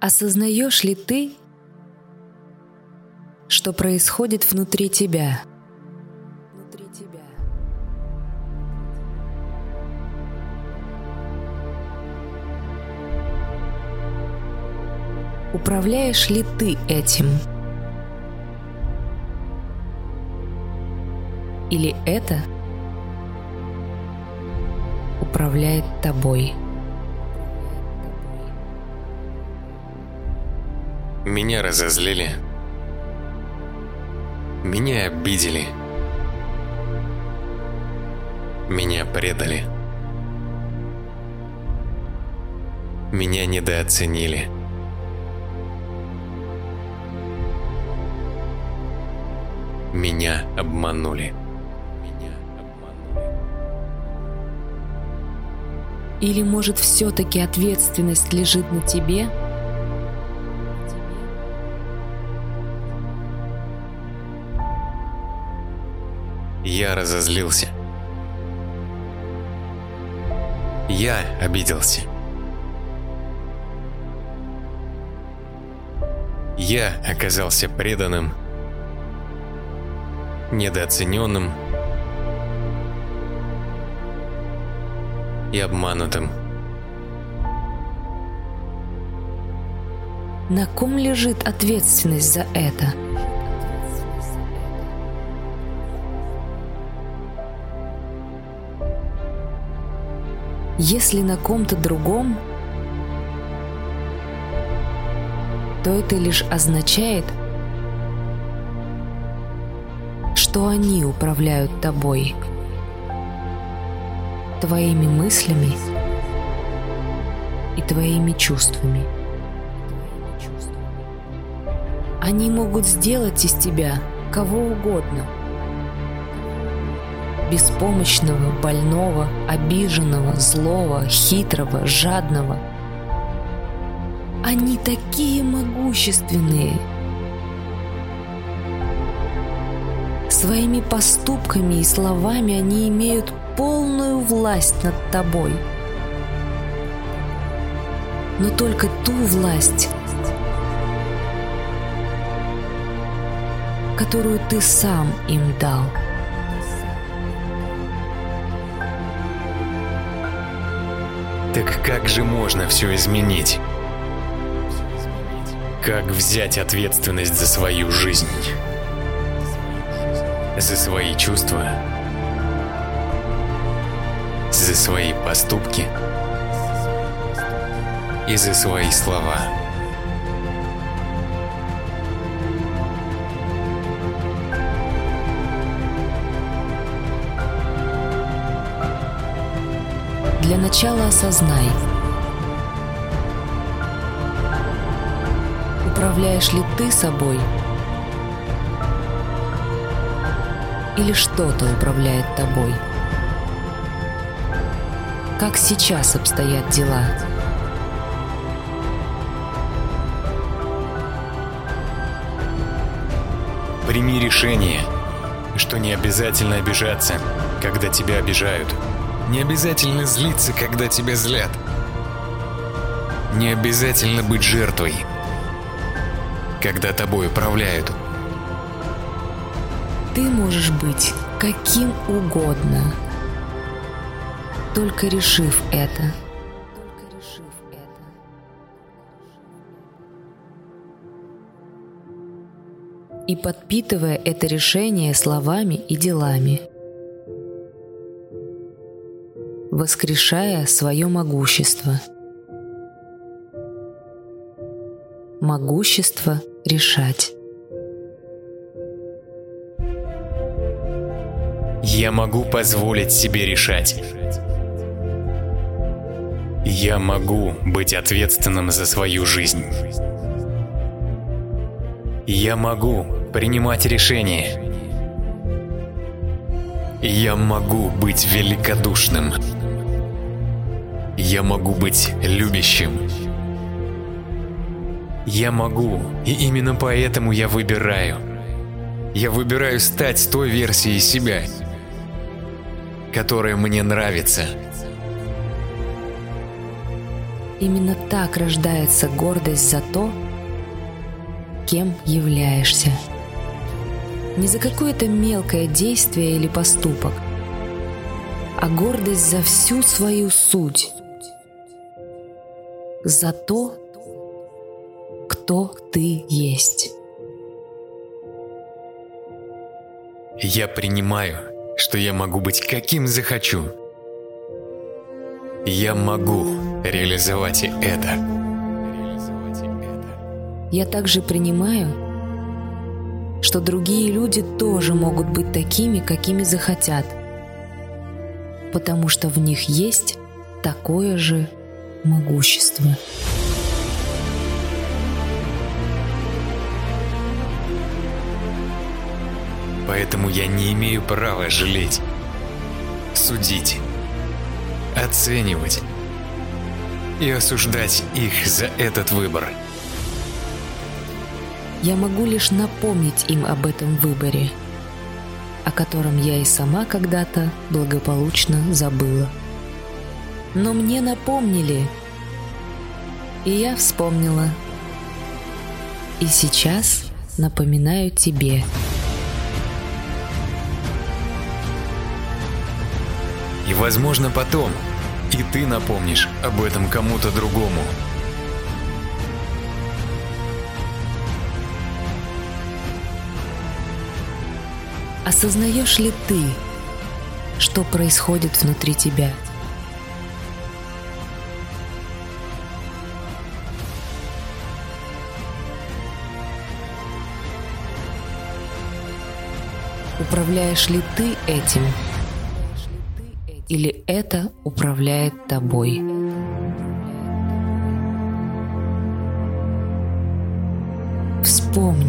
Осознаешь ли ты, что происходит внутри тебя? Внутри тебя. Управляешь ли ты этим? Или это управляет тобой? Меня разозлили. Меня обидели. Меня предали. Меня недооценили. Меня обманули. Или может все-таки ответственность лежит на тебе? Я разозлился. Я обиделся. Я оказался преданным, недооцененным и обманутым. На ком лежит ответственность за это? Если на ком-то другом, то это лишь означает, что они управляют тобой, твоими мыслями и твоими чувствами. Они могут сделать из тебя кого угодно – беспомощного, больного, обиженного, злого, хитрого, жадного. Они такие могущественные. Своими поступками и словами они имеют полную власть над тобой. Но только ту власть, которую ты сам им дал – Так как же можно все изменить? Как взять ответственность за свою жизнь? За свои чувства? За свои поступки? И за свои слова? Для начала осознай, управляешь ли ты собой или что-то управляет тобой. Как сейчас обстоят дела? Прими решение, что не обязательно обижаться, когда тебя обижают – не обязательно злиться, когда тебя злят. Не обязательно быть жертвой, когда тобой управляют. Ты можешь быть каким угодно, только решив это. И подпитывая это решение словами и делами – воскрешая свое могущество. Могущество решать. Я могу позволить себе решать. Я могу быть ответственным за свою жизнь. Я могу принимать решения. Я могу быть великодушным. Я могу быть любящим. Я могу, и именно поэтому я выбираю. Я выбираю стать той версией себя, которая мне нравится. Именно так рождается гордость за то, кем являешься. Не за какое-то мелкое действие или поступок, а гордость за всю свою суть. За то, кто ты есть. Я принимаю, что я могу быть каким захочу. Я могу реализовать и это. Я также принимаю, что другие люди тоже могут быть такими, какими захотят, потому что в них есть такое же могущество. Поэтому я не имею права жалеть, судить, оценивать и осуждать их за этот выбор. Я могу лишь напомнить им об этом выборе, о котором я и сама когда-то благополучно забыла. Но мне напомнили, и я вспомнила. И сейчас напоминаю тебе – И, возможно, потом и ты напомнишь об этом кому-то другому. Осознаешь ли ты, что происходит внутри тебя? Управляешь ли ты этим? или это управляет тобой. Вспомни,